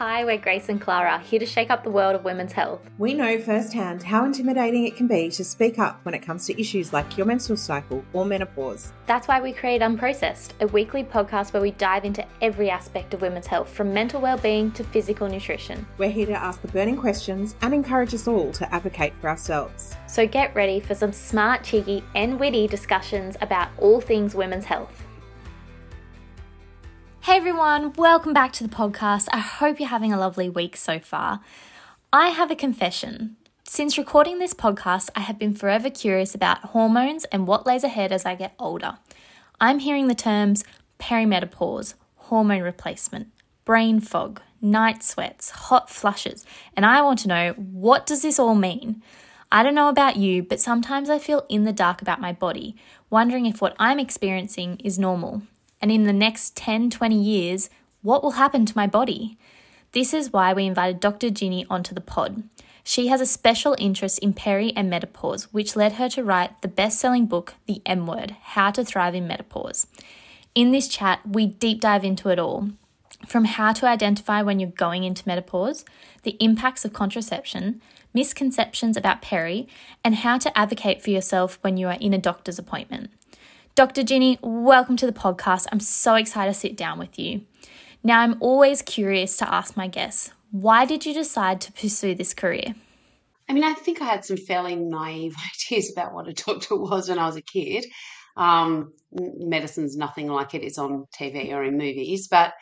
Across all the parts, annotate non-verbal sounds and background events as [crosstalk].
Hi, we're Grace and Clara, here to shake up the world of women's health. We know firsthand how intimidating it can be to speak up when it comes to issues like your menstrual cycle or menopause. That's why we create Unprocessed, a weekly podcast where we dive into every aspect of women's health, from mental well-being to physical nutrition. We're here to ask the burning questions and encourage us all to advocate for ourselves. So get ready for some smart, cheeky, and witty discussions about all things women's health. Hey everyone, welcome back to the podcast. I hope you're having a lovely week so far. I have a confession. Since recording this podcast, I have been forever curious about hormones and what lays ahead as I get older. I'm hearing the terms perimenopause, hormone replacement, brain fog, night sweats, hot flushes, and I want to know what does this all mean? I don't know about you, but sometimes I feel in the dark about my body, wondering if what I'm experiencing is normal and in the next 10, 20 years, what will happen to my body? This is why we invited Dr. Ginni onto the pod. She has a special interest in peri and menopause, which led her to write the best selling book, The M Word How to Thrive in Menopause. In this chat, we deep dive into it all from how to identify when you're going into menopause, the impacts of contraception, misconceptions about peri, and how to advocate for yourself when you are in a doctor's appointment. Dr. Ginni, welcome to the podcast. I'm so excited to sit down with you. Now, I'm always curious to ask my guests, why did you decide to pursue this career? I mean, I think I had some fairly naive [laughs] ideas about what a doctor was when I was a kid. Um, medicine's nothing like it is on TV or in movies, but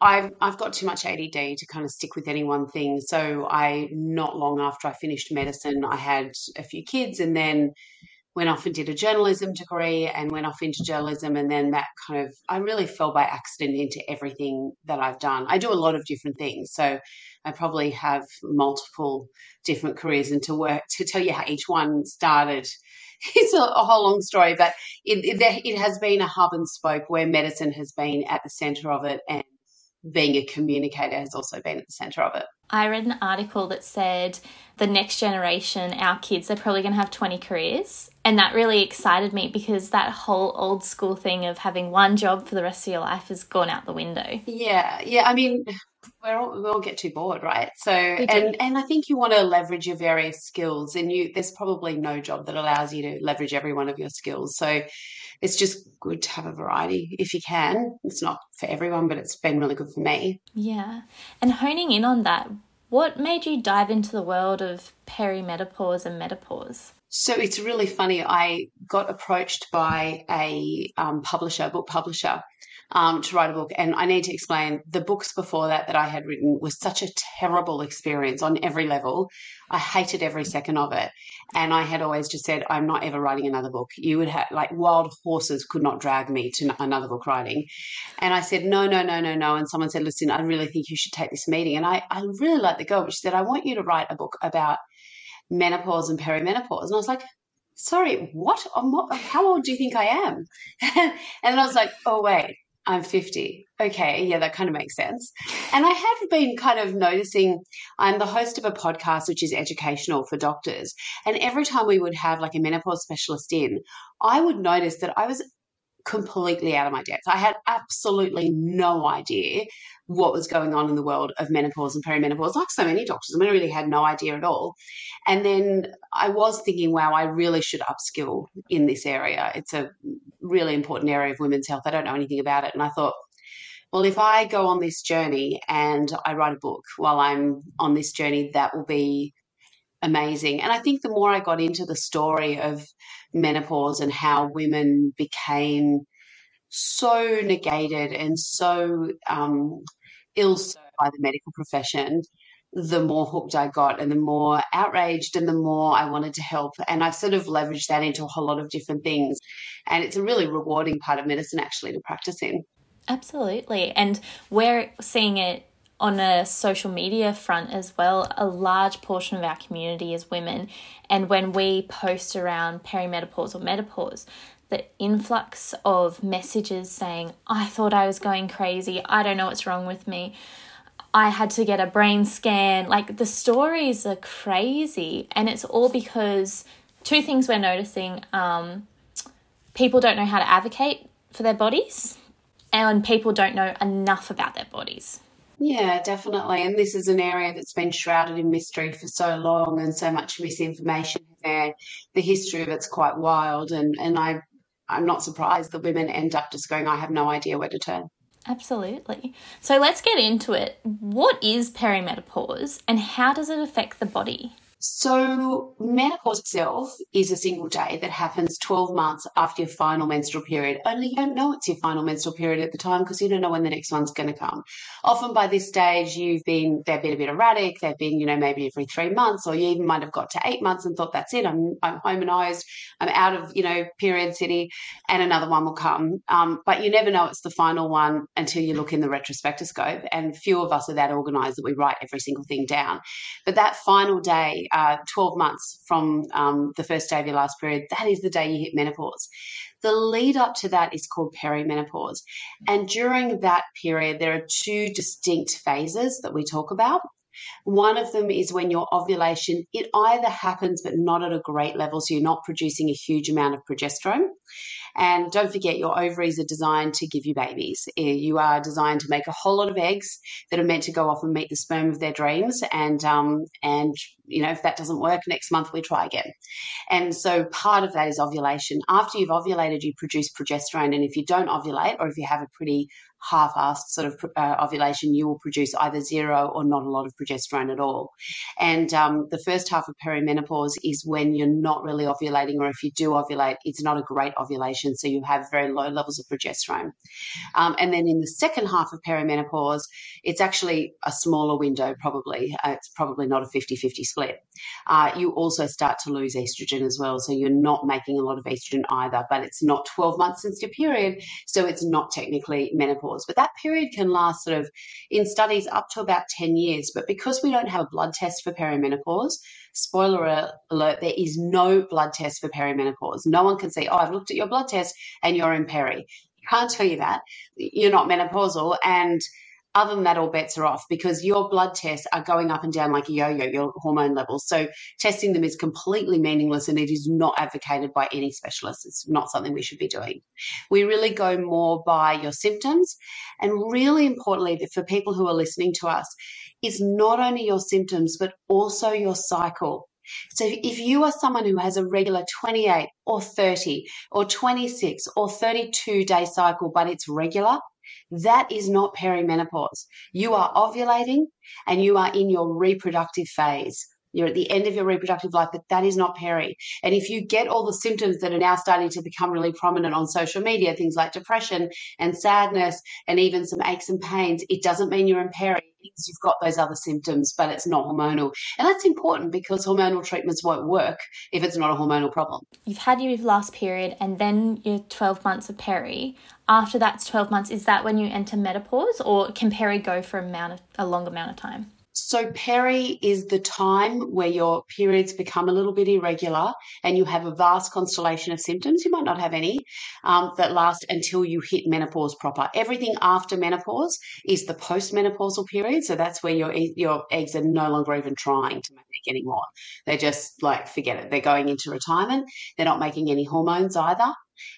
I've I've got too much ADD to kind of stick with any one thing. So I not long after I finished medicine, I had a few kids, and then went off and did a journalism degree and went off into journalism. And then that kind of, I really fell by accident into everything that I've done. I do a lot of different things. So I probably have multiple different careers and to work to tell you how each one started. [laughs] It's a, a whole long story, but it, it, it has been a hub and spoke where medicine has been at the center of it and being a communicator has also been at the center of it. I read an article that said the next generation, our kids, they're probably going to have 20 careers. And that really excited me because that whole old school thing of having one job for the rest of your life has gone out the window. Yeah. Yeah. I mean, we all, we all get too bored, right? So, and, and I think you want to leverage your various skills, and you there's probably no job that allows you to leverage every one of your skills. So, it's just good to have a variety if you can. It's not for everyone, but it's been really good for me. Yeah. And honing in on that, what made you dive into the world of perimenopause and menopause? So it's really funny. I got approached by a um, publisher, book publisher, um, to write a book. And I need to explain the books before that that I had written was such a terrible experience on every level. I hated every second of it. And I had always just said, I'm not ever writing another book. You would have, like, wild horses could not drag me to another book writing. And I said, no, no, no, no, no. And someone said, listen, I really think you should take this meeting. And I, I really liked the girl, but she said, I want you to write a book about menopause and perimenopause. And I was like, sorry, what? How old do you think I am? [laughs] and I was like, oh, wait, I'm 50. Okay, yeah, that kind of makes sense. And I have been kind of noticing I'm the host of a podcast which is educational for doctors. And every time we would have like a menopause specialist in, I would notice that I was completely out of my depth. I had absolutely no idea what was going on in the world of menopause and perimenopause, like so many doctors. I, mean, I really had no idea at all. And then I was thinking, wow, I really should upskill in this area. It's a really important area of women's health. I don't know anything about it. And I thought, well, if I go on this journey and I write a book while I'm on this journey, that will be amazing. And I think the more I got into the story of menopause and how women became so negated and so um, ill served by the medical profession, the more hooked I got and the more outraged and the more I wanted to help. And I've sort of leveraged that into a whole lot of different things. And it's a really rewarding part of medicine actually to practice in. Absolutely. And we're seeing it on a social media front as well, a large portion of our community is women. And when we post around perimenopause or menopause, the influx of messages saying, I thought I was going crazy, I don't know what's wrong with me. I had to get a brain scan. Like the stories are crazy. And it's all because two things we're noticing um, people don't know how to advocate for their bodies, and people don't know enough about their bodies. Yeah, definitely. And this is an area that's been shrouded in mystery for so long and so much misinformation there. The history of it's quite wild and, and I I'm not surprised that women end up just going, I have no idea where to turn. Absolutely. So let's get into it. What is perimenopause and how does it affect the body? So, menopause itself is a single day that happens 12 months after your final menstrual period. Only you don't know it's your final menstrual period at the time because you don't know when the next one's going to come. Often by this stage, you've been, they've been a bit erratic. They've been, you know, maybe every three months, or you even might have got to eight months and thought, that's it. I'm, I'm homonised. I'm out of, you know, period city and another one will come. Um, but you never know it's the final one until you look in the retrospectoscope. And few of us are that organised that we write every single thing down. But that final day, uh, 12 months from um, the first day of your last period, that is the day you hit menopause. The lead up to that is called perimenopause. And during that period, there are two distinct phases that we talk about. One of them is when your ovulation, it either happens but not at a great level, so you're not producing a huge amount of progesterone. And don't forget, your ovaries are designed to give you babies. Eh, you are designed to make a whole lot of eggs that are meant to go off and meet the sperm of their dreams. And um, and you know, if that doesn't work, next month we try again. And so part of that is ovulation. After you've ovulated, you produce progesterone. And if you don't ovulate, or if you have a pretty half-assed sort of uh, ovulation, you will produce either zero or not a lot of progesterone at all. And um, the first half of perimenopause is when you're not really ovulating, or if you do ovulate, it's not a great ovulation, so you have very low levels of progesterone. Um, and then in the second half of perimenopause, it's actually a smaller window, probably. Uh, it's probably not a 50 50 split. Uh, you also start to lose estrogen as well, so you're not making a lot of estrogen either, but it's not 12 months since your period, so it's not technically menopause menopause, but that period can last sort of in studies up to about 10 years. But because we don't have a blood test for perimenopause, spoiler alert, there is no blood test for perimenopause. No one can say, oh, I've looked at your blood test and you're in peri. Can't tell you that. You're not menopausal. And other than that, all bets are off because your blood tests are going up and down like a yo yo, your hormone levels. So, testing them is completely meaningless and it is not advocated by any specialist. It's not something we should be doing. We really go more by your symptoms. And really importantly, for people who are listening to us, is not only your symptoms, but also your cycle. So if you are someone who has a regular 28 or 30 or 26 or 32 day cycle, but it's regular, that is not perimenopause. You are ovulating and you are in your reproductive phase. You're at the end of your reproductive life, but that is not peri. And if you get all the symptoms that are now starting to become really prominent on social media, things like depression and sadness and even some aches and pains, it doesn't mean you're in peri. You've got those other symptoms, but it's not hormonal. And that's important because hormonal treatments won't work if it's not a hormonal problem. You've had your last period and then your 12 months of peri. After that's 12 months, is that when you enter menopause or can peri go for a, amount of, a long amount of time? So, peri is the time where your periods become a little bit irregular and you have a vast constellation of symptoms. You might not have any um, that last until you hit menopause proper. Everything after menopause is the postmenopausal period. So, that's where your, your eggs are no longer even trying to make anymore. They're just like, forget it. They're going into retirement. They're not making any hormones either.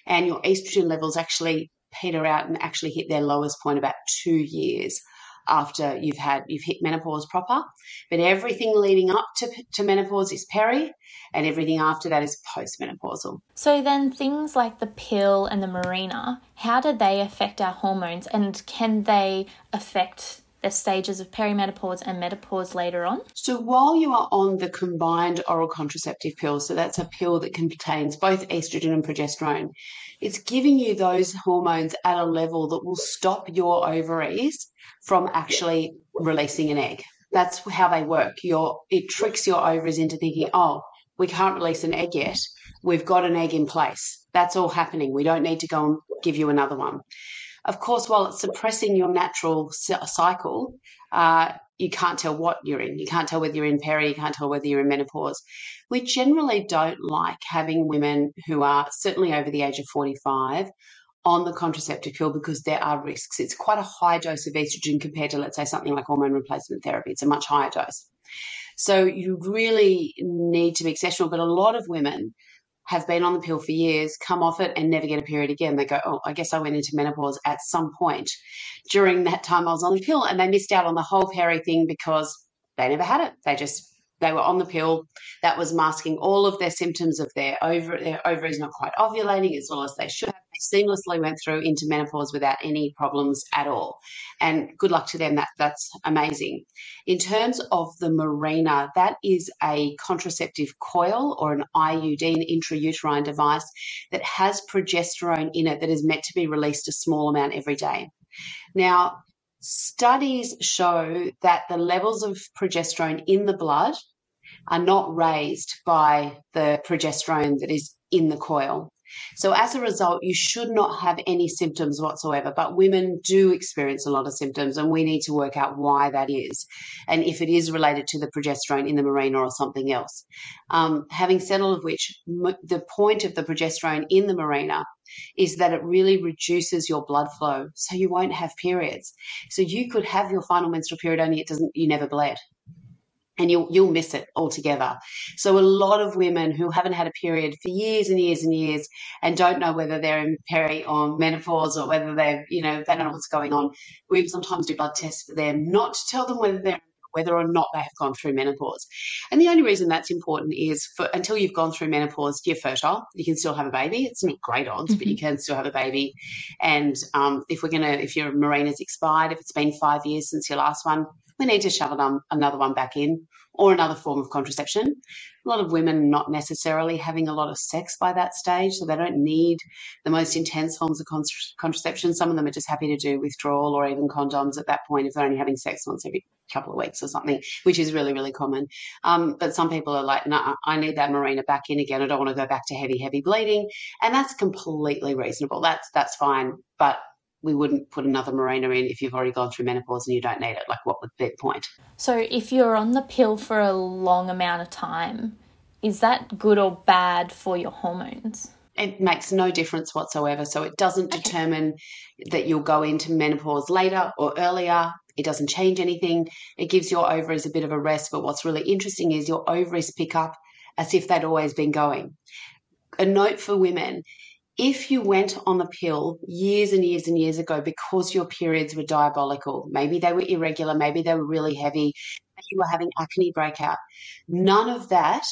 And your estrogen levels actually peter out and actually hit their lowest point about two years after you've had you've hit menopause proper. But everything leading up to, to menopause is peri, and everything after that is postmenopausal. So then things like the pill and the Mirena, how do they affect our hormones, and can they affect the stages of perimenopause and menopause later on? So, while you are on the combined oral contraceptive pill, so that's a pill that contains both estrogen and progesterone, it's giving you those hormones at a level that will stop your ovaries from actually releasing an egg. That's how they work. Your it tricks your ovaries into thinking, oh, we can't release an egg yet. We've got an egg in place. That's all happening. We don't need to go and give you another one. Of course, while it's suppressing your natural cycle, uh, you can't tell what you're in. You can't tell whether you're in peri, you can't tell whether you're in menopause. We generally don't like having women who are certainly over the age of 45 on the contraceptive pill because there are risks. It's quite a high dose of estrogen compared to, let's say, something like hormone replacement therapy. It's a much higher dose. So you really need to be exceptional. But a lot of women have been on the pill for years, come off it, and never get a period again. They go, Oh, I guess I went into menopause at some point during that time I was on the pill, and they missed out on the whole peri thing because they never had it. They just they were on the pill that was masking all of their symptoms of their over their ovaries not quite ovulating as well as they should have. They seamlessly went through into menopause without any problems at all. And good luck to them. That that's amazing. In terms of the Mirena, that is a contraceptive coil or an IUD, an intrauterine device that has progesterone in it that is meant to be released a small amount every day. Now, studies show that the levels of progesterone in the blood are not raised by the progesterone that is in the coil. So, as a result, you should not have any symptoms whatsoever. But women do experience a lot of symptoms, and we need to work out why that is and if it is related to the progesterone in the Mirena or something else. Um, having said all of which, m- the point of the progesterone in the Mirena is that it really reduces your blood flow so you won't have periods. So, you could have your final menstrual period only it doesn't, you never bled and you'll you'll miss it altogether. So a lot of women who haven't had a period for years and years and years and don't know whether they're in peri or menopause or whether they've you know they don't know what's going on. We sometimes do blood tests for them, not to tell them whether they're whether or not they have gone through menopause. And the only reason that's important is for until you've gone through menopause, you're fertile. You can still have a baby. It's not great odds, mm-hmm. but you mm-hmm. can still have a baby. And um, if we're gonna, if your Mirena's expired, if it's been five years since your last one, we need to shove another one back in or another form of contraception. A lot of women not necessarily having a lot of sex by that stage, so they don't need the most intense forms of contraception. Some of them are just happy to do withdrawal or even condoms at that point if they're only having sex once every couple of weeks or something, which is really, really common. Um, but some people are like, no, I need that Mirena back in again. I don't want to go back to heavy, heavy bleeding. And that's completely reasonable. That's that's fine. But we wouldn't put another Mirena in if you've already gone through menopause and you don't need it. Like, what would be the point? So, if you're on the pill for a long amount of time, is that good or bad for your hormones? It makes no difference whatsoever. So, it doesn't okay. determine that you'll go into menopause later or earlier. It doesn't change anything. It gives your ovaries a bit of a rest. But what's really interesting is your ovaries pick up as if they'd always been going. A note for women if you went on the pill years and years and years ago because your periods were diabolical, maybe they were irregular, maybe they were really heavy, you were having acne breakout, none of that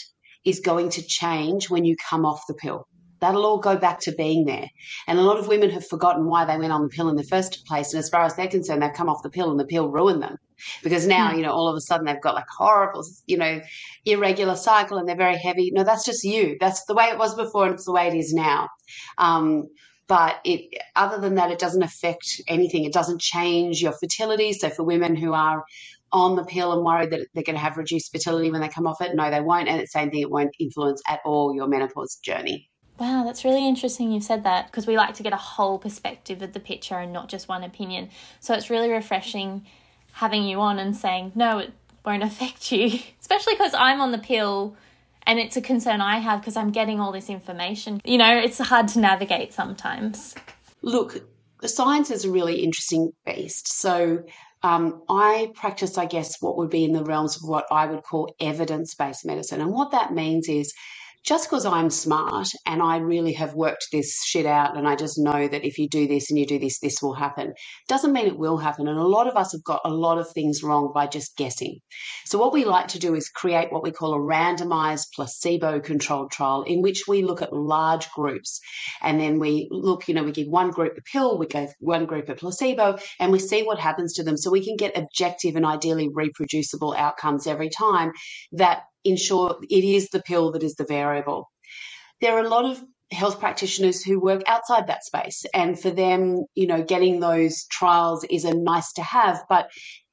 is going to change when you come off the pill. That'll all go back to being there. And a lot of women have forgotten why they went on the pill in the first place. And as far as they're concerned, they've come off the pill and the pill ruined them. Because now, mm. you know, all of a sudden they've got like horrible, you know, irregular cycle and they're very heavy. No, that's just you. That's the way it was before and it's the way it is now. Um, but it other than that it doesn't affect anything it doesn't change your fertility so for women who are on the pill and worried that they're going to have reduced fertility when they come off it no they won't and the same thing it won't influence at all your menopause journey Wow, that's really interesting you've said that because we like to get a whole perspective of the picture and not just one opinion. So it's really refreshing having you on and saying, no, it won't affect you, [laughs] especially because I'm on the pill and it's a concern I have because I'm getting all this information. You know, it's hard to navigate sometimes. Look, the science is a really interesting beast. So um, I practice, I guess, what would be in the realms of what I would call evidence based medicine. And what that means is just because I'm smart and I really have worked this shit out and I just know that if you do this and you do this, this will happen, doesn't mean it will happen. And a lot of us have got a lot of things wrong by just guessing. So, what we like to do is create what we call a randomized placebo controlled trial in which we look at large groups and then we look, you know, we give one group a pill, we give one group a placebo, and we see what happens to them so we can get objective and ideally reproducible outcomes every time that ensure it is the pill that is the variable. There are a lot of health practitioners who work outside that space and for them you know getting those trials is a nice to have but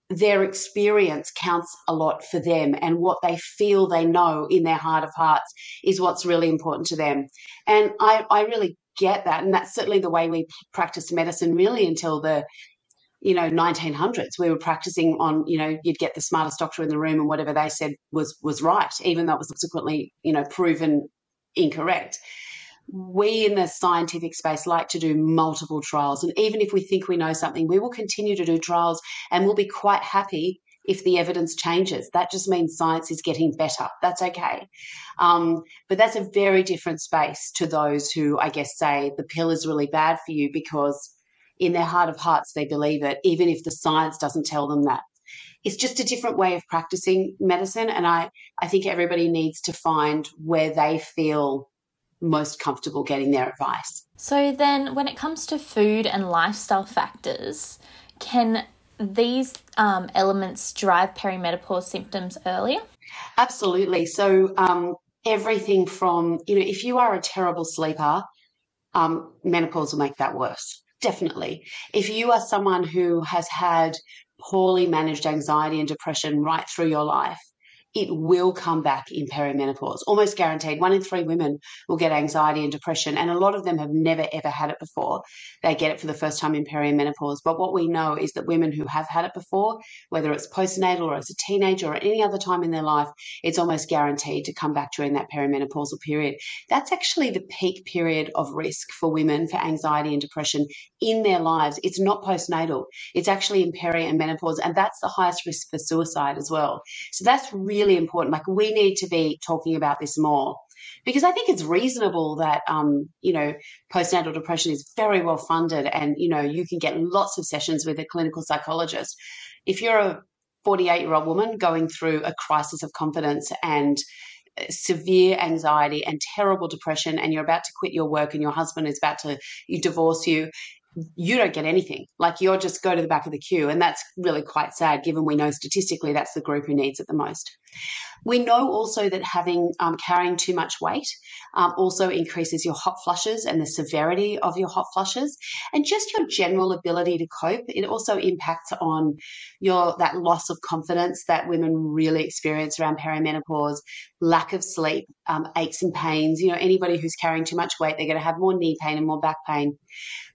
their experience counts a lot for them and what they feel they know in their heart of hearts is what's really important to them and i, I really get that and that's certainly the way we practice medicine really until the you know 1900s we were practicing on you know you'd get the smartest doctor in the room and whatever they said was was right even though it was subsequently you know proven incorrect we in the scientific space like to do multiple trials and even if we think we know something we will continue to do trials and we'll be quite happy if the evidence changes. That just means science is getting better. That's okay. Um, but that's a very different space to those who, I guess, say the pill is really bad for you because in their heart of hearts they believe it, even if the science doesn't tell them that. It's just a different way of practicing medicine. And I, I think everybody needs to find where they feel most comfortable getting their advice. So, then when it comes to food and lifestyle factors, can these um, elements drive perimenopause symptoms earlier? Absolutely. So, um, everything from, you know, if you are a terrible sleeper, um, menopause will make that worse. Definitely. If you are someone who has had poorly managed anxiety and depression right through your life, it will come back in perimenopause, almost guaranteed. One in three women will get anxiety and depression, and a lot of them have never ever had it before. They get it for the first time in perimenopause. But what we know is that women who have had it before, whether it's postnatal or as a teenager or any other time in their life, it's almost guaranteed to come back during that perimenopausal period. That's actually the peak period of risk for women for anxiety and depression in their lives. It's not postnatal, it's actually in peri and menopause, and that's the highest risk for suicide as well. So that's really really important. Like we need to be talking about this more because I think it's reasonable that um, you know postnatal depression is very well funded, and you know you can get lots of sessions with a clinical psychologist. If you're a 48 year old woman going through a crisis of confidence and uh, severe anxiety and terrible depression and you're about to quit your work and your husband is about to you divorce you you don't get anything. Like you're just go to the back of the queue. And that's really quite sad, given we know statistically that's the group who needs it the most. We know also that having um, carrying too much weight um, also increases your hot flushes and the severity of your hot flushes, and just your general ability to cope. It also impacts on your that loss of confidence that women really experience around perimenopause, lack of sleep, um, aches and pains. You know, anybody who's carrying too much weight, they're going to have more knee pain and more back pain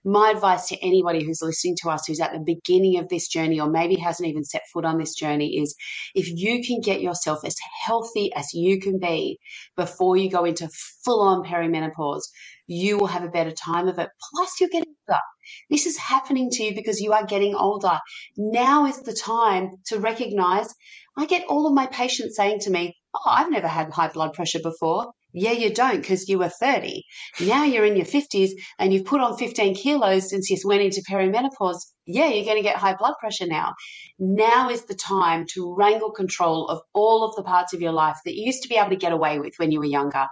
my advice to anybody who's listening to us who's at the beginning of this journey or maybe hasn't even set foot on this journey is if you can get yourself as healthy as you can be before you go into full on perimenopause, you will have a better time of it. Plus, you're getting older. This is happening to you because you are getting older. Now is the time to recognize. I get all of my patients saying to me, Oh, I've never had high blood pressure before. Yeah, you don't because you were 30. Now you're in your 50s and you've put on 15 kilos since you went into perimenopause. Yeah, you're going to get high blood pressure now. Now is the time to wrangle control of all of the parts of your life that you used to be able to get away with when you were younger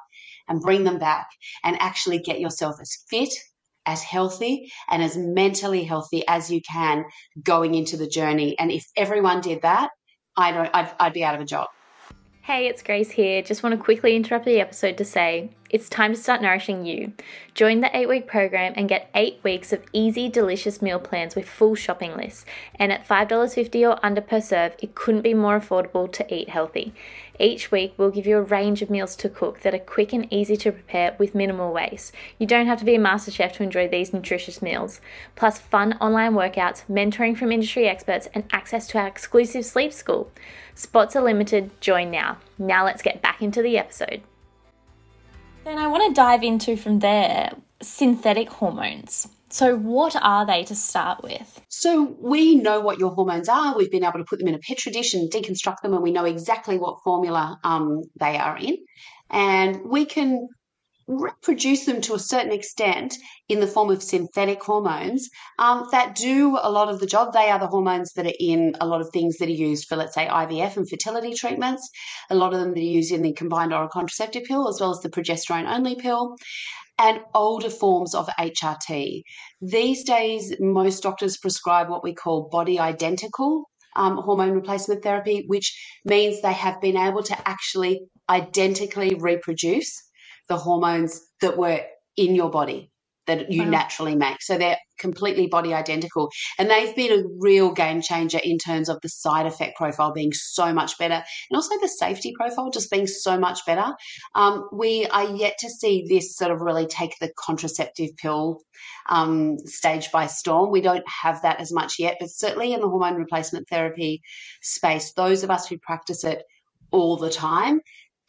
and bring them back and actually get yourself as fit, as healthy, and as mentally healthy as you can going into the journey. And if everyone did that, I don't, I'd, I'd be out of a job. Hey, it's Grace here. Just want to quickly interrupt the episode to say it's time to start nourishing you. Join the 8 week program and get 8 weeks of easy, delicious meal plans with full shopping lists. And at $5.50 or under per serve, it couldn't be more affordable to eat healthy. Each week, we'll give you a range of meals to cook that are quick and easy to prepare with minimal waste. You don't have to be a master chef to enjoy these nutritious meals. Plus, fun online workouts, mentoring from industry experts, and access to our exclusive sleep school. Spots are limited, join now. Now, let's get back into the episode. Then I want to dive into from there synthetic hormones. So, what are they to start with? So, we know what your hormones are. We've been able to put them in a petri dish and deconstruct them, and we know exactly what formula um, they are in. And we can reproduce them to a certain extent in the form of synthetic hormones um, that do a lot of the job. They are the hormones that are in a lot of things that are used for, let's say, IVF and fertility treatments. A lot of them that are used in the combined oral contraceptive pill as well as the progesterone only pill and older forms of HRT. These days, most doctors prescribe what we call body identical um, hormone replacement therapy, which means they have been able to actually identically reproduce the hormones that were in your body that you wow. naturally make. So they're completely body identical. And they've been a real game changer in terms of the side effect profile being so much better and also the safety profile just being so much better. Um, we are yet to see this sort of really take the contraceptive pill um, stage by storm. We don't have that as much yet, but certainly in the hormone replacement therapy space, those of us who practice it all the time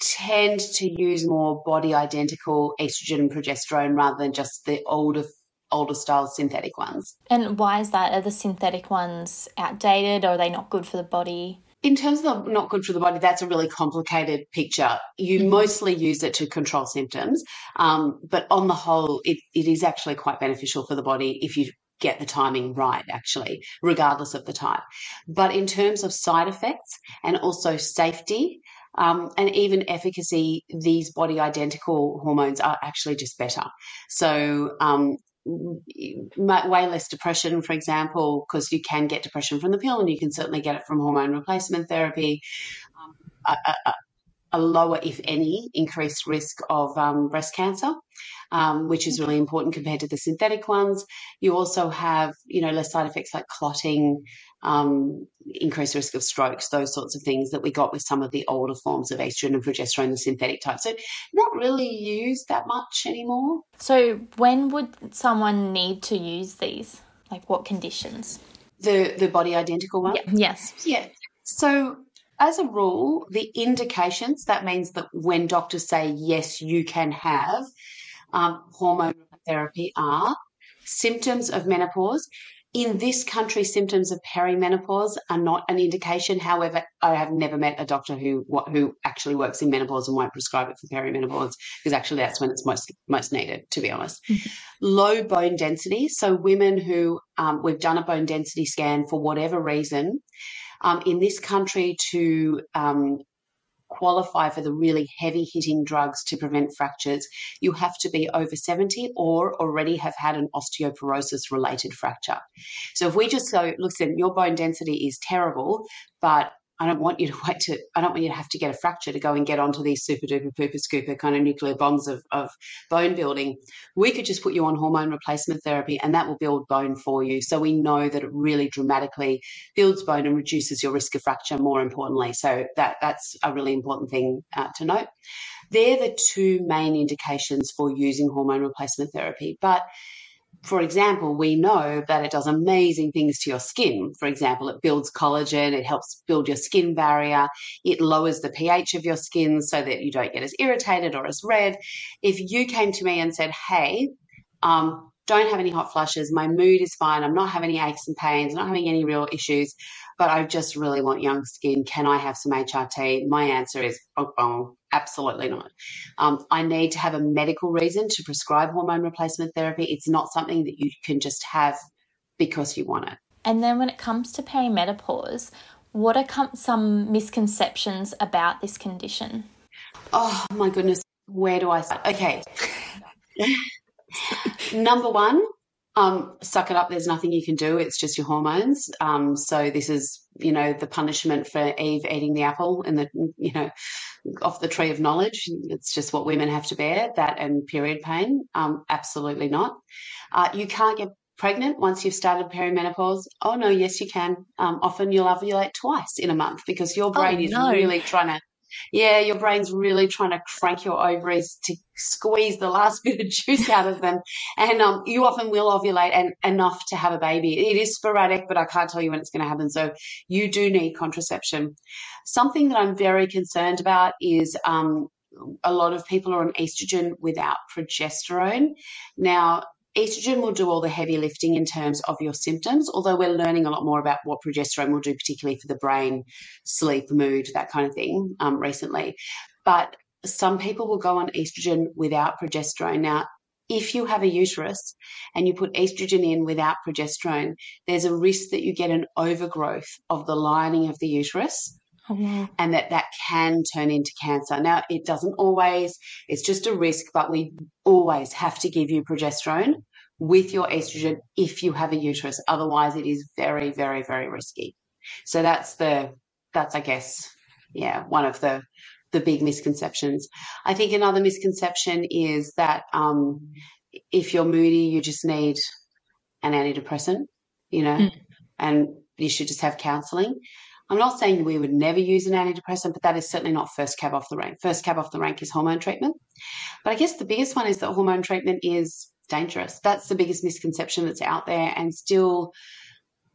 tend to use more body identical estrogen and progesterone rather than just the older older style synthetic ones. And why is that? Are the synthetic ones outdated or are they not good for the body? in terms of not good for the body, that's a really complicated picture. You mm-hmm. mostly use it to control symptoms, um, but on the whole, it, it is actually quite beneficial for the body if you get the timing right, actually, regardless of the type. But in terms of side effects and also safety, um, and even efficacy, these body identical hormones are actually just better. So, um, way less depression, for example, because you can get depression from the pill and you can certainly get it from hormone replacement therapy. Um, a, a, a, lower, if any, increased risk of um, breast cancer um, which is really important compared to the synthetic ones. You also have, you know, less side effects like clotting, um, increased risk of strokes, those sorts of things that we got with some of the older forms of estrogen and progesterone, the synthetic type. So not really used that much anymore. So when would someone need to use these? Like what conditions? The the body identical one? Yeah. Yes. Yeah. So as a rule, the indications, that means that when doctors say, yes, you can have um, hormone therapy are symptoms of menopause. In this country, symptoms of perimenopause are not an indication. However, I have never met a doctor who who actually works in menopause and won't prescribe it for perimenopause because actually that's when it's most most needed. To be honest, mm-hmm. low bone density. So women who um, we've done a bone density scan for whatever reason. Um, in this country, to um, qualify for the really heavy hitting drugs to prevent fractures, you have to be over 70 or already have had an osteoporosis related fracture. So if we just go, look, your bone density is terrible, but I don't want you to [laughs] wait to, I don't want you to have to get a fracture to go and get onto these super duper pooper scooper kind of nuclear bombs of, of bone building. We could just put you on hormone replacement therapy and that will build bone for you. So we know that it really dramatically builds bone and reduces your risk of fracture more importantly. So that, that's a really important thing uh, to note. They're the two main indications for using hormone replacement therapy. But for example, we know that it does amazing things to your skin. For example, it builds collagen, it helps build your skin barrier, it lowers the pH of your skin so that you don't get as irritated or as red. If you came to me and said, Hey, um, don't have any hot flushes, my mood is fine, I'm not having any aches and pains, not having any real issues, but I just really want young skin. Can I have some HRT? My answer is oh, oh absolutely not. Um, I need to have a medical reason to prescribe hormone replacement therapy. It's not something that you can just have because you want it. And then when it comes to perimenopause, what are com- some misconceptions about this condition? Oh my goodness, where do I start? Okay. Number one, um, suck it up. There's nothing you can do. It's just your hormones. Um, so this is, you know, the punishment for Eve eating the apple and the, you know, off the tree of knowledge. It's just what women have to bear. That and period pain. Um, absolutely not. Uh, you can't get pregnant once you've started perimenopause. Oh no, yes you can. Um, often you'll ovulate twice in a month because your brain oh, is no. really trying to yeah, your brain's really trying to crank your ovaries to squeeze the last [laughs] bit of juice out of them. And um, you often will ovulate and enough to have a baby. It is sporadic, but I can't tell you when it's going to happen. So you do need contraception. Something that I'm very concerned about is um, a lot of people are on estrogen without progesterone. Now, estrogen will do all the heavy lifting in terms of your symptoms, although we're learning a lot more about what progesterone will do, particularly for the brain, sleep, mood, that kind of thing um, recently. But some people will go on estrogen without progesterone. Now, if you have a uterus and you put estrogen in without progesterone, there's a risk that you get an overgrowth of the lining of the uterus. Oh, and that that can turn into cancer. Now, it doesn't always, it's just a risk, but we always have to give you progesterone with your estrogen if you have a uterus. Otherwise, it is very, very, very risky. So that's the, that's, I guess, yeah, one of the, the big misconceptions. I think another misconception is that um, if you're moody, you just need an antidepressant, you know, mm. and you should just have counseling. I'm not saying we would never use an antidepressant, but that is certainly not first cab off the rank. First cab off the rank is hormone treatment. But I guess the biggest one is that hormone treatment is dangerous. That's the biggest misconception that's out there, and still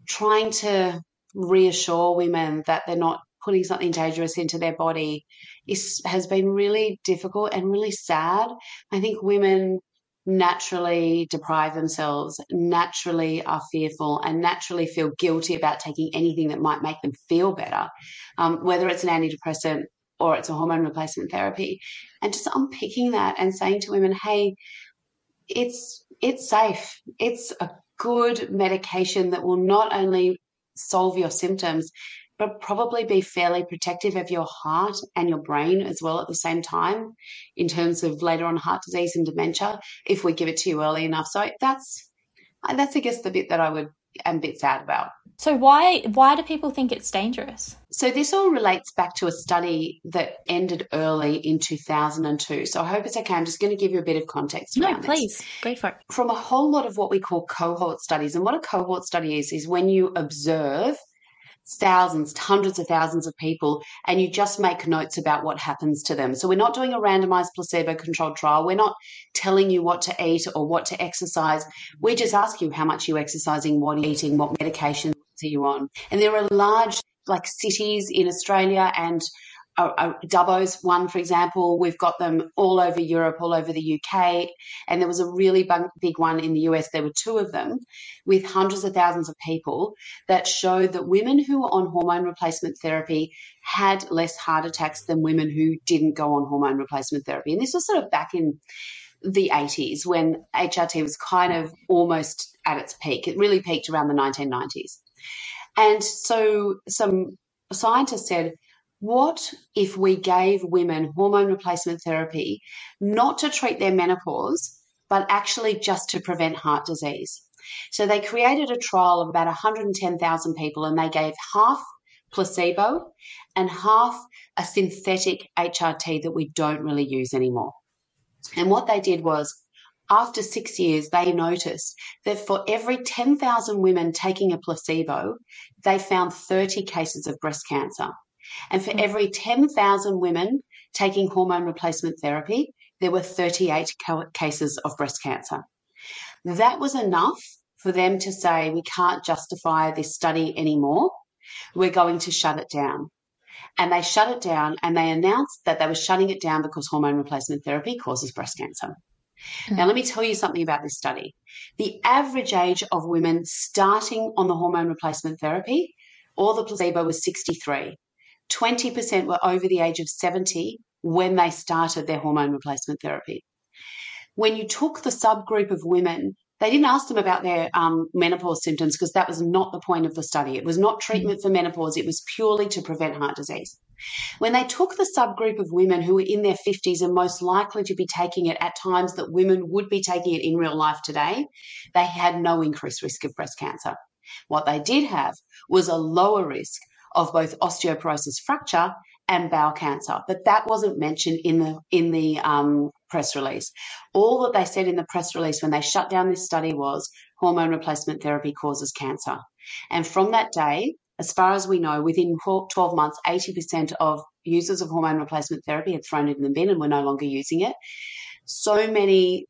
trying to reassure women that they're not putting something dangerous into their body is has been really difficult and really sad. I think women naturally deprive themselves, naturally are fearful, and naturally feel guilty about taking anything that might make them feel better, um, whether it's an antidepressant or it's a hormone replacement therapy, and just unpicking that and saying to women, "Hey, it's it's safe. It's a good medication that will not only solve your symptoms, but probably be fairly protective of your heart and your brain as well at the same time in terms of later on heart disease and dementia if we give it to you early enough. So that's that's I guess the bit that I would am a bit sad about. So why why do people think it's dangerous? So this all relates back to a study that ended early in 2002. So I hope it's okay. I'm just going to give you a bit of context. No, please this. go for it. From a whole lot of what we call cohort studies, and what a cohort study is is when you observe thousands, hundreds of thousands of people, and you just make notes about what happens to them. So we're not doing a randomized placebo controlled trial. We're not telling you what to eat or what to exercise. We just ask you how much you're exercising, what you're eating, what medications are you on. And there are large like cities in Australia and uh, uh, Dubbo's one, for example, we've got them all over Europe, all over the UK, and there was a really big one in the US. There were two of them with hundreds of thousands of people that showed that women who were on hormone replacement therapy had less heart attacks than women who didn't go on hormone replacement therapy. And this was sort of back in the 80s when HRT was kind of almost at its peak. It really peaked around the 1990s. And so some scientists said, what if we gave women hormone replacement therapy not to treat their menopause, but actually just to prevent heart disease? So they created a trial of about 110,000 people and they gave half placebo and half a synthetic HRT that we don't really use anymore. And what they did was after six years, they noticed that for every 10,000 women taking a placebo, they found 30 cases of breast cancer. And for hmm. every 10,000 women taking hormone replacement therapy, there were 38 cases of breast cancer. That was enough for them to say, we can't justify this study anymore. We're going to shut it down. And they shut it down and they announced that they were shutting it down because hormone replacement therapy causes breast cancer. Mm. Now, let me tell you something about this study. The average age of women starting on the hormone replacement therapy or the placebo was 63. 20% were over the age of 70 when they started their hormone replacement therapy. When you took the subgroup of women, they didn't ask them about their um, menopause symptoms because that was not the point of the study. It was not treatment for menopause, it was purely to prevent heart disease. When they took the subgroup of women who were in their 50s and most likely to be taking it at times that women would be taking it in real life today, they had no increased risk of breast cancer. What they did have was a lower risk of both osteoporosis fracture and bowel cancer, but that wasn't mentioned in the in the um, press release. All that they said in the press release when they shut down this study was hormone replacement therapy causes cancer, and from that day, as far as we know, within 12 months, 80% of users of hormone replacement therapy had thrown it in the bin and were no longer using it. So many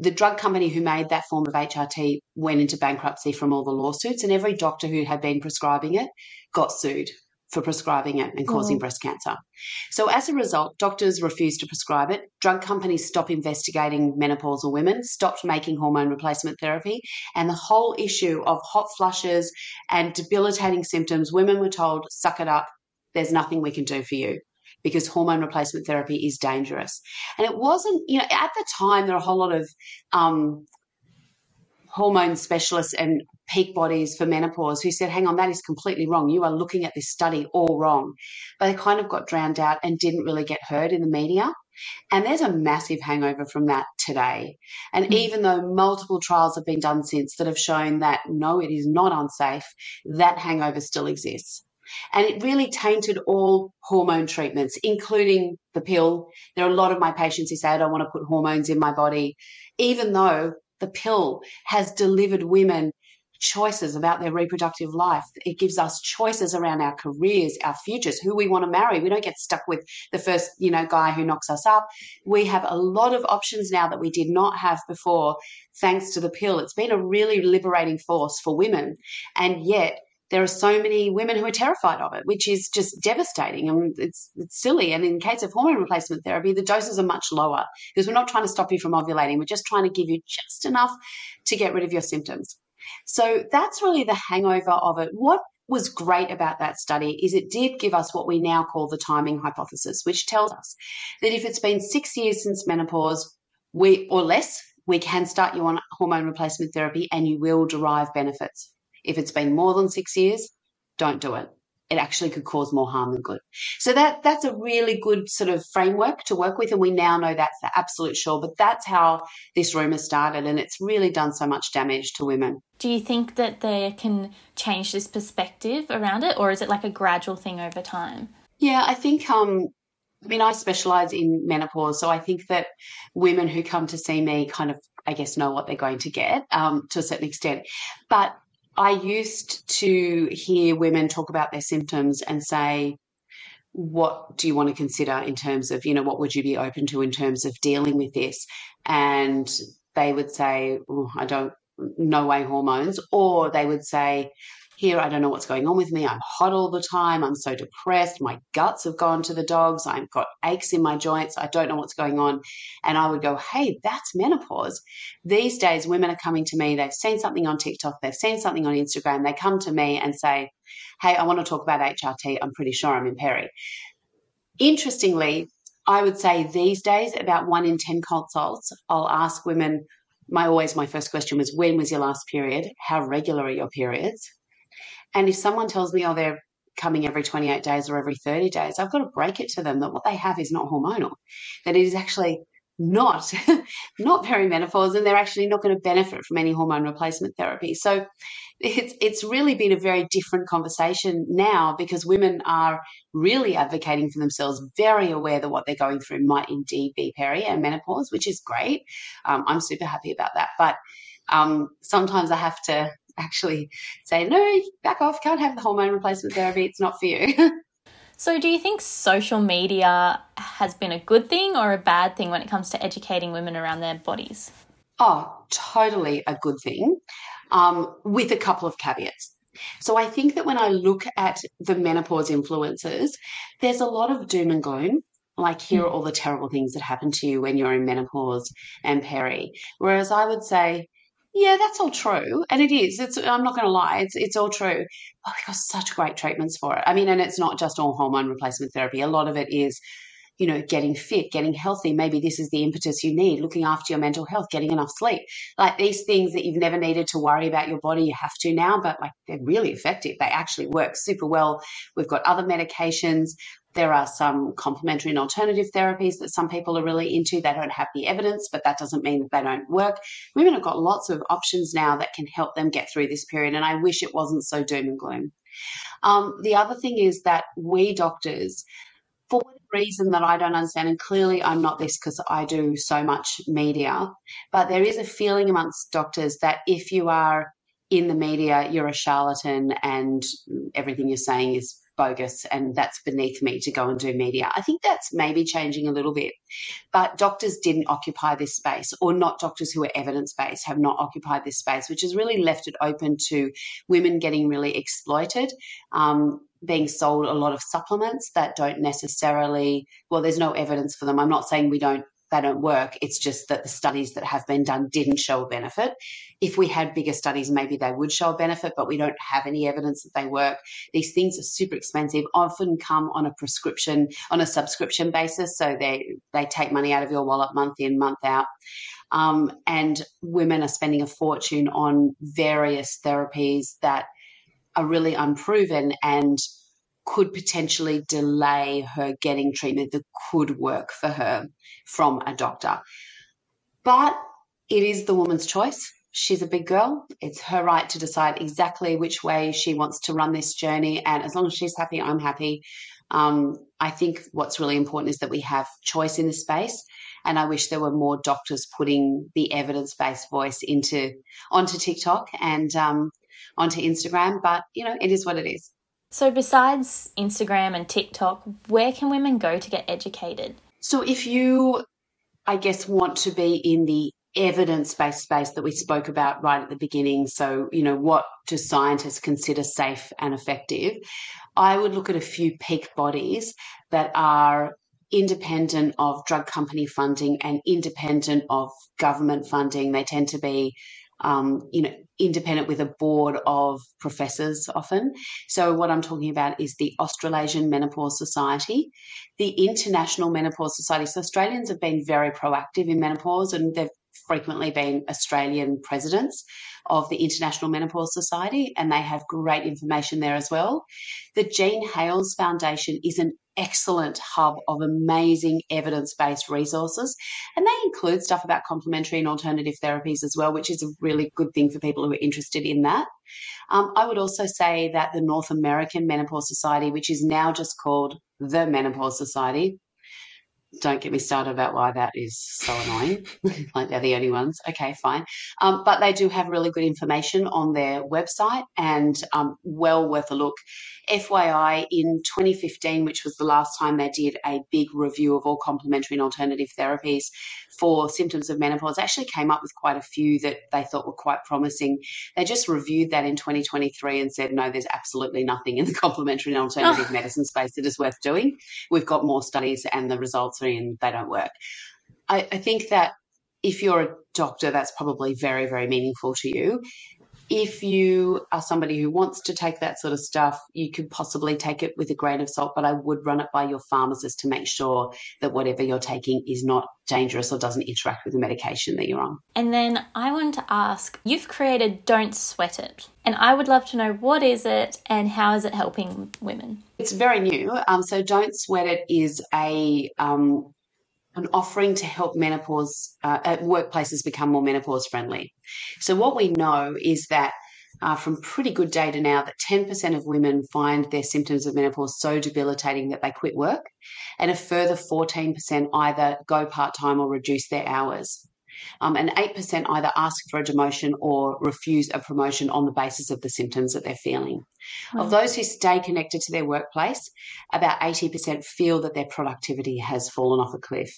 the drug company who made that form of HRT went into bankruptcy from all the lawsuits, and every doctor who had been prescribing it got sued for prescribing it and causing mm. breast cancer. So, as a result, doctors refused to prescribe it. Drug companies stopped investigating menopausal women, stopped making hormone replacement therapy, and the whole issue of hot flushes and debilitating symptoms, women were told, suck it up, there's nothing we can do for you because hormone replacement therapy is dangerous. And it wasn't, you know, at the time, there were a whole lot of um, hormone specialists and peak bodies for menopause who said, hang on, that is completely wrong. You are looking at this study all wrong. But they kind of got drowned out and didn't really get heard in the media. And there's a massive hangover from that today. And mm. even though multiple trials have been done since that have shown that no, it is not unsafe, that hangover still exists. And it really tainted all hormone treatments, including the pill. There are a lot of my patients who say, I don't want to put hormones in my body, even though the pill has delivered women choices about their reproductive life. It gives us choices around our careers, our futures, who we want to marry. We don't get stuck with the first, you know, guy who knocks us up. We have a lot of options now that we did not have before thanks to the pill. It's been a really liberating force for women. And yet there are so many women who are terrified of it, which is just devastating and it's, it's silly. And in case of hormone replacement therapy, the doses are much lower because we're not trying to stop you from ovulating. We're just trying to give you just enough to get rid of your symptoms. So that's really the hangover of it. What was great about that study is it did give us what we now call the timing hypothesis, which tells us that if it's been six years since menopause, we or less, we can start you on hormone replacement therapy and you will derive benefits. If it's been more than six years, don't do it. It actually could cause more harm than good. So that that's a really good sort of framework to work with, and we now know that's the absolute sure. But that's how this rumor started, and it's really done so much damage to women. Do you think that they can change this perspective around it, or is it like a gradual thing over time? Yeah, I think um, I mean, I specialize in menopause, so I think that women who come to see me kind of, I guess, know what they're going to get um, to a certain extent. But I used to hear women talk about their symptoms and say, what do you want to consider in terms of, you know, what would you be open to in terms of dealing with this? And they would say, oh, I don't, no way hormones. Or they would say, here, I don't know what's going on with me. I'm hot all the time. I'm so depressed. My guts have gone to the dogs. I've got aches in my joints. I don't know what's going on. And I would go, hey, that's menopause. These days, women are coming to me. They've seen something on TikTok. They've seen something on Instagram. They come to me and say, hey, I want to talk about HRT. I'm pretty sure I'm in peri. Interestingly, I would say these days, about one in 10 consults, I'll ask women, my always my first question was, when was your last period? How regular are your periods? And if someone tells me, oh, they're coming every 28 days or every 30 days, I've got to break it to them that what they have is not hormonal, that it is actually not [laughs] not perimenopause and they're actually not going to benefit from any hormone replacement therapy. So it's it's really been a very different conversation now because women are really advocating for themselves very aware that what they're going through might indeed be peri and menopause which is great. Um, i'm super happy about that. But um, sometimes i have to actually say, no, back off, can't have the hormone replacement therapy, it's not for you. [laughs] so, do you think social media has been a good thing or a bad thing when it comes to educating women around their bodies? Oh, totally a good thing, um, with a couple of caveats. So I think that when I look at the menopause influences, there's a lot of doom and gloom. Like here are hmm. all the terrible things that happen to you when you're in menopause and peri. Whereas I would say, yeah, that's all true, and it is. It's I'm not going to lie, it's it's all true. Oh, but we've got such great treatments for it. I mean, and it's not just all hormone replacement therapy. A lot of it is, you know, getting fit, getting healthy. Maybe this is the impetus you need. Looking after your mental health, getting enough sleep. Like these things that you've never needed to worry about your body, you have to now. But like they're really effective. They actually work super well. We've got other medications. There are some complementary and alternative therapies that some people are really into. They don't have the evidence, but that doesn't mean that they don't work. Women have got lots of options now that can help them get through this period, and I wish it wasn't so doom and gloom. Um, the other thing is that we doctors, for reason that I don't understand, and clearly I'm not this because I do so much media, but there is a feeling amongst doctors that if you are in the media, you're a charlatan and everything you're saying is bogus and that's beneath me to go and do media. I think that's maybe changing a little bit. But doctors didn't occupy this space, or not doctors who are evidence based have not occupied this space, which has really left it open to women getting really exploited. Um, being sold a lot of supplements that don't necessarily well there's no evidence for them i'm not saying we don't they don't work. It's just that the studies that have been done didn't show a benefit. If we had bigger studies, maybe they would show a benefit, but we don't have any evidence that they work. These things are super expensive, often come on a prescription, on a subscription basis. So they, they take money out of your wallet month in, month out. Um, and women are spending a fortune on various therapies that are really unproven and could potentially delay her getting treatment that could work for her from a doctor. But it is the woman's choice. She's a big girl. It's her right to decide exactly which way she wants to run this journey. And as long as she's happy, I'm happy. Um, I think what's really important is that we have choice in the space. And I wish there were more doctors putting the evidence based voice into onto TikTok and um, onto Instagram. But you know, it is what it is. So, besides Instagram and TikTok, where can women go to get educated? So, if you, I guess, want to be in the evidence based space that we spoke about right at the beginning. So, you know, what do scientists consider safe and effective? I would look at a few peak bodies that are independent of drug company funding and independent of government funding. They tend to be, um, you know, independent with a board of professors often. So, what I'm talking about is the Australasian Menopause Society, the International Menopause Society. So, Australians have been very proactive in menopause and they've frequently been Australian presidents of the International Menopause Society, and they have great information there as well. The Jean Hailes Foundation is an excellent hub of amazing evidence based resources. And they include stuff about complementary and alternative therapies as well, which is a really good thing for people who are interested in that. Um, I would also say that the North American Menopause Society, which is now just called the Menopause Society, don't get me started about why that is so annoying. [laughs] like they're the only ones. Okay, fine. Um, but they do have really good information on their website and um, well worth a look. FYI, in 2015, which was the last time they did a big review of all complementary and alternative therapies for symptoms of menopause, actually came up with quite a few that they thought were quite promising. They just reviewed that in 2023 and said, no, there's absolutely nothing in the [laughs] complementary and alternative oh. medicine space that is worth doing. We've got more studies and the results are in, they don't work. I, I think that if you're a doctor, that's probably very, very meaningful to you if you are somebody who wants to take that sort of stuff, you could possibly take it with a grain of salt, but I would run it by your pharmacist to make sure that whatever you're taking is not dangerous or doesn't interact with the medication that you're on. And then I wanted to ask you've created Don't Sweat It, and I would love to know what is it and how is it helping women? It's very new. Um, so Don't Sweat It is a um, an offering to help menopause uh, workplaces become more menopause friendly. So what we know is that uh, from pretty good data now that 10% of women find their symptoms of menopause so debilitating that they quit work, and a further 14% either go part time or reduce their hours. Um, and 8% either ask for a demotion or refuse a promotion on the basis of the symptoms that they're feeling. Of those who stay connected to their workplace, about 80% feel that their productivity has fallen off a cliff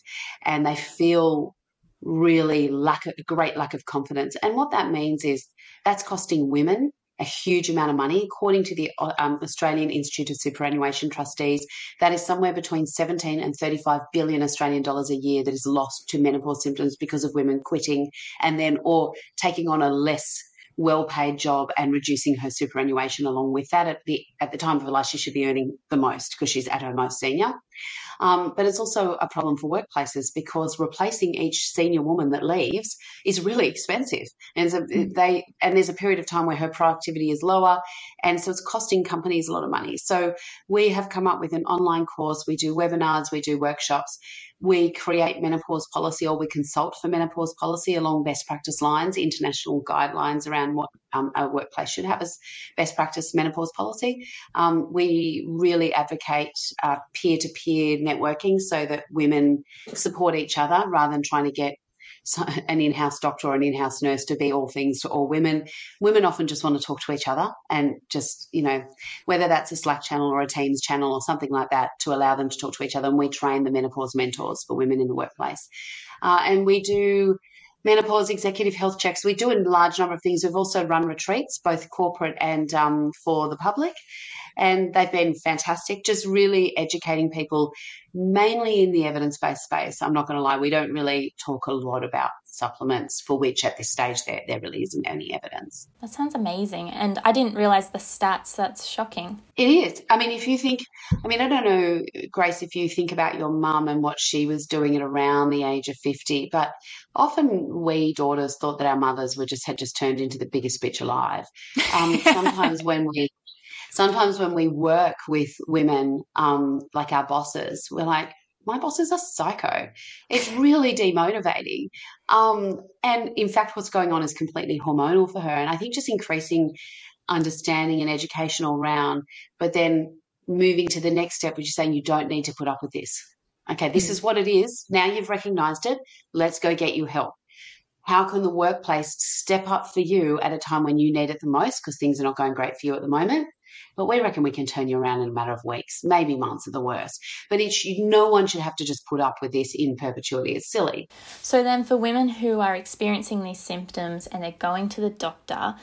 and they feel really lack a great lack of confidence. And what that means is that's costing women a huge amount of money. According to the um, Australian Institute of Superannuation Trustees, that is somewhere between 17 and 35 billion Australian dollars a year that is lost to menopause symptoms because of women quitting and then or taking on a less well-paid job and reducing her superannuation along with that. At the at the time of her life, she should be earning the most because she's at her most senior. Um, but it's also a problem for workplaces because replacing each senior woman that leaves is really expensive. And so mm. they and there's a period of time where her productivity is lower, and so it's costing companies a lot of money. So we have come up with an online course. We do webinars, we do workshops we create menopause policy or we consult for menopause policy along best practice lines, international guidelines around what um, a workplace should have as best practice menopause policy. Um, we really advocate peer to peer networking so that women support each other rather than trying to get an in-house doctor or an in-house nurse to be all things to all women. Women often just want to talk to each other and just, you know, whether that's a Slack channel or a Teams channel or something like that to allow them to talk to each other. And we train the menopause mentors for women in the workplace. Uh, and we do menopause executive health checks. We do a large number of things. We've also run retreats, both corporate and um, for the public and they've been fantastic, just really educating people, mainly in the evidence based space. I'm not going to lie, we don't really talk a lot about supplements for which at this stage there, there really isn't any evidence. That sounds amazing. And I didn't realize the stats. That's shocking. It is. I mean, if you think, I mean, I don't know, Grace, if you think about your mum and what she was doing at around the age of 50, but often we daughters thought that our mothers were just had just turned into the biggest bitch alive. Um, [laughs] sometimes when we sometimes when we work with women, um, like our bosses, we're like, my boss is a psycho. It's really demotivating. Um, and in fact, what's going on is completely hormonal for her. And I think just increasing understanding and education all round, but then moving to the next step, which is saying you don't need to put up with this. Okay, this mm. is what it is. Now you've recognized it. Let's go get you help. How can the workplace step up for you at a time when you need it the most because things are not going great for you at the moment? But we reckon we can turn you around in a matter of weeks, maybe months at the worst. But it should, no one should have to just put up with this in perpetuity. It's silly. So then, for women who are experiencing these symptoms and they're going to the doctor,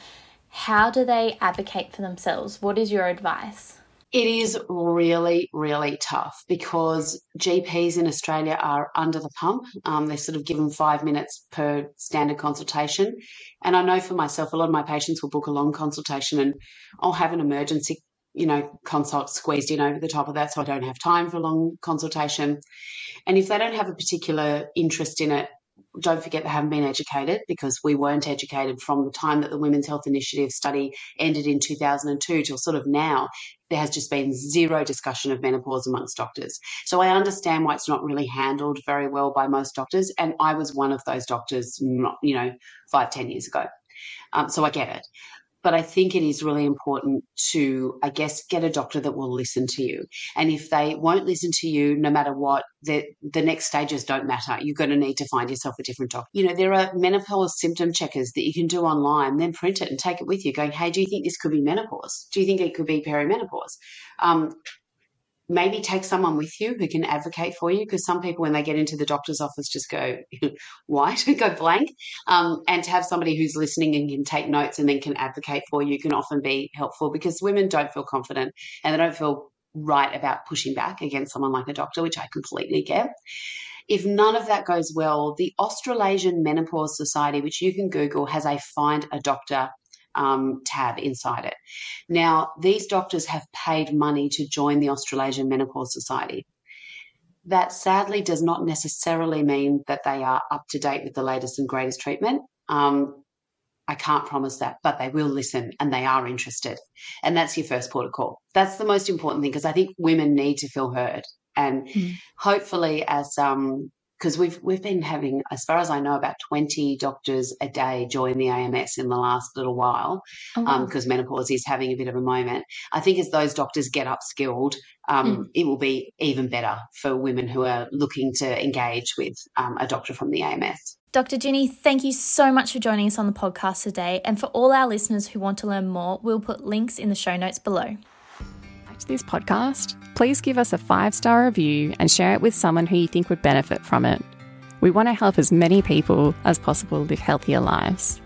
how do they advocate for themselves? What is your advice? It is really, really tough because GPs in Australia are under the pump. Um, they're sort of given five minutes per standard consultation. And I know for myself, a lot of my patients will book a long consultation and I'll have an emergency, you know, consult squeezed in over the top of that. So I don't have time for a long consultation. And if they don't have a particular interest in it, don't forget they haven't been educated because we weren't educated from the time that the Women's Health Initiative study ended in 2002 till sort of now. There has just been zero discussion of menopause amongst doctors. So I understand why it's not really handled very well by most doctors. And I was one of those doctors, you know, five, ten years ago. Um, so I get it. But I think it is really important to, I guess, get a doctor that will listen to you. And if they won't listen to you, no matter what, the, the next stages don't matter. You're going to need to find yourself a different doctor. You know, there are menopause symptom checkers that you can do online, then print it and take it with you, going, hey, do you think this could be menopause? Do you think it could be perimenopause? Um, maybe take someone with you who can advocate for you because some people when they get into the doctor's office just go [laughs] white [laughs] go blank. Um, and to have somebody who's listening and can take notes and then can advocate for you can often be helpful because women don't feel confident and they don't feel right about pushing back against someone like a doctor which i completely get. If none of that goes well, the Australasian Menopause Society, which you can Google, has a find a doctor um, tab inside it. Now, these doctors have paid money to join the Australasian Menopause Society. That sadly does not necessarily mean that they are up to date with the latest and greatest treatment. Um, I can't promise that, but they will listen and they are interested. And that's your first port of call. That's the most important thing because I think women need to feel heard. And mm. hopefully, as um, because we've we've been having, as far as I know, about twenty doctors a day join the AMS in the last little while, because oh, um, menopause is having a bit of a moment. I think as those doctors get upskilled, um, mm. it will be even better for women who are looking to engage with um, a doctor from the AMS. Dr. Ginni, thank you so much for joining us on the podcast today. And for all our listeners who want to learn more, we'll put links in the show notes below this podcast, please give us a five star review and share it with someone who you think would benefit from it. We want to help as many people as possible live healthier lives.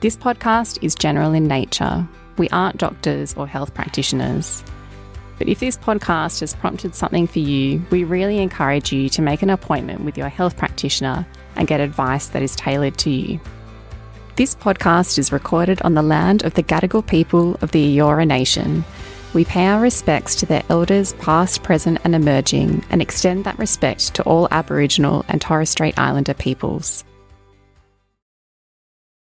This podcast is general in nature. We aren't doctors or health practitioners. But if this podcast has prompted something for you, we really encourage you to make an appointment with your health practitioner and get advice that is tailored to you. This podcast is recorded on the land of the Gadigal people of the Eora Nation we pay our respects to their elders, past, present, and emerging, and extend that respect to all Aboriginal and Torres Strait Islander peoples.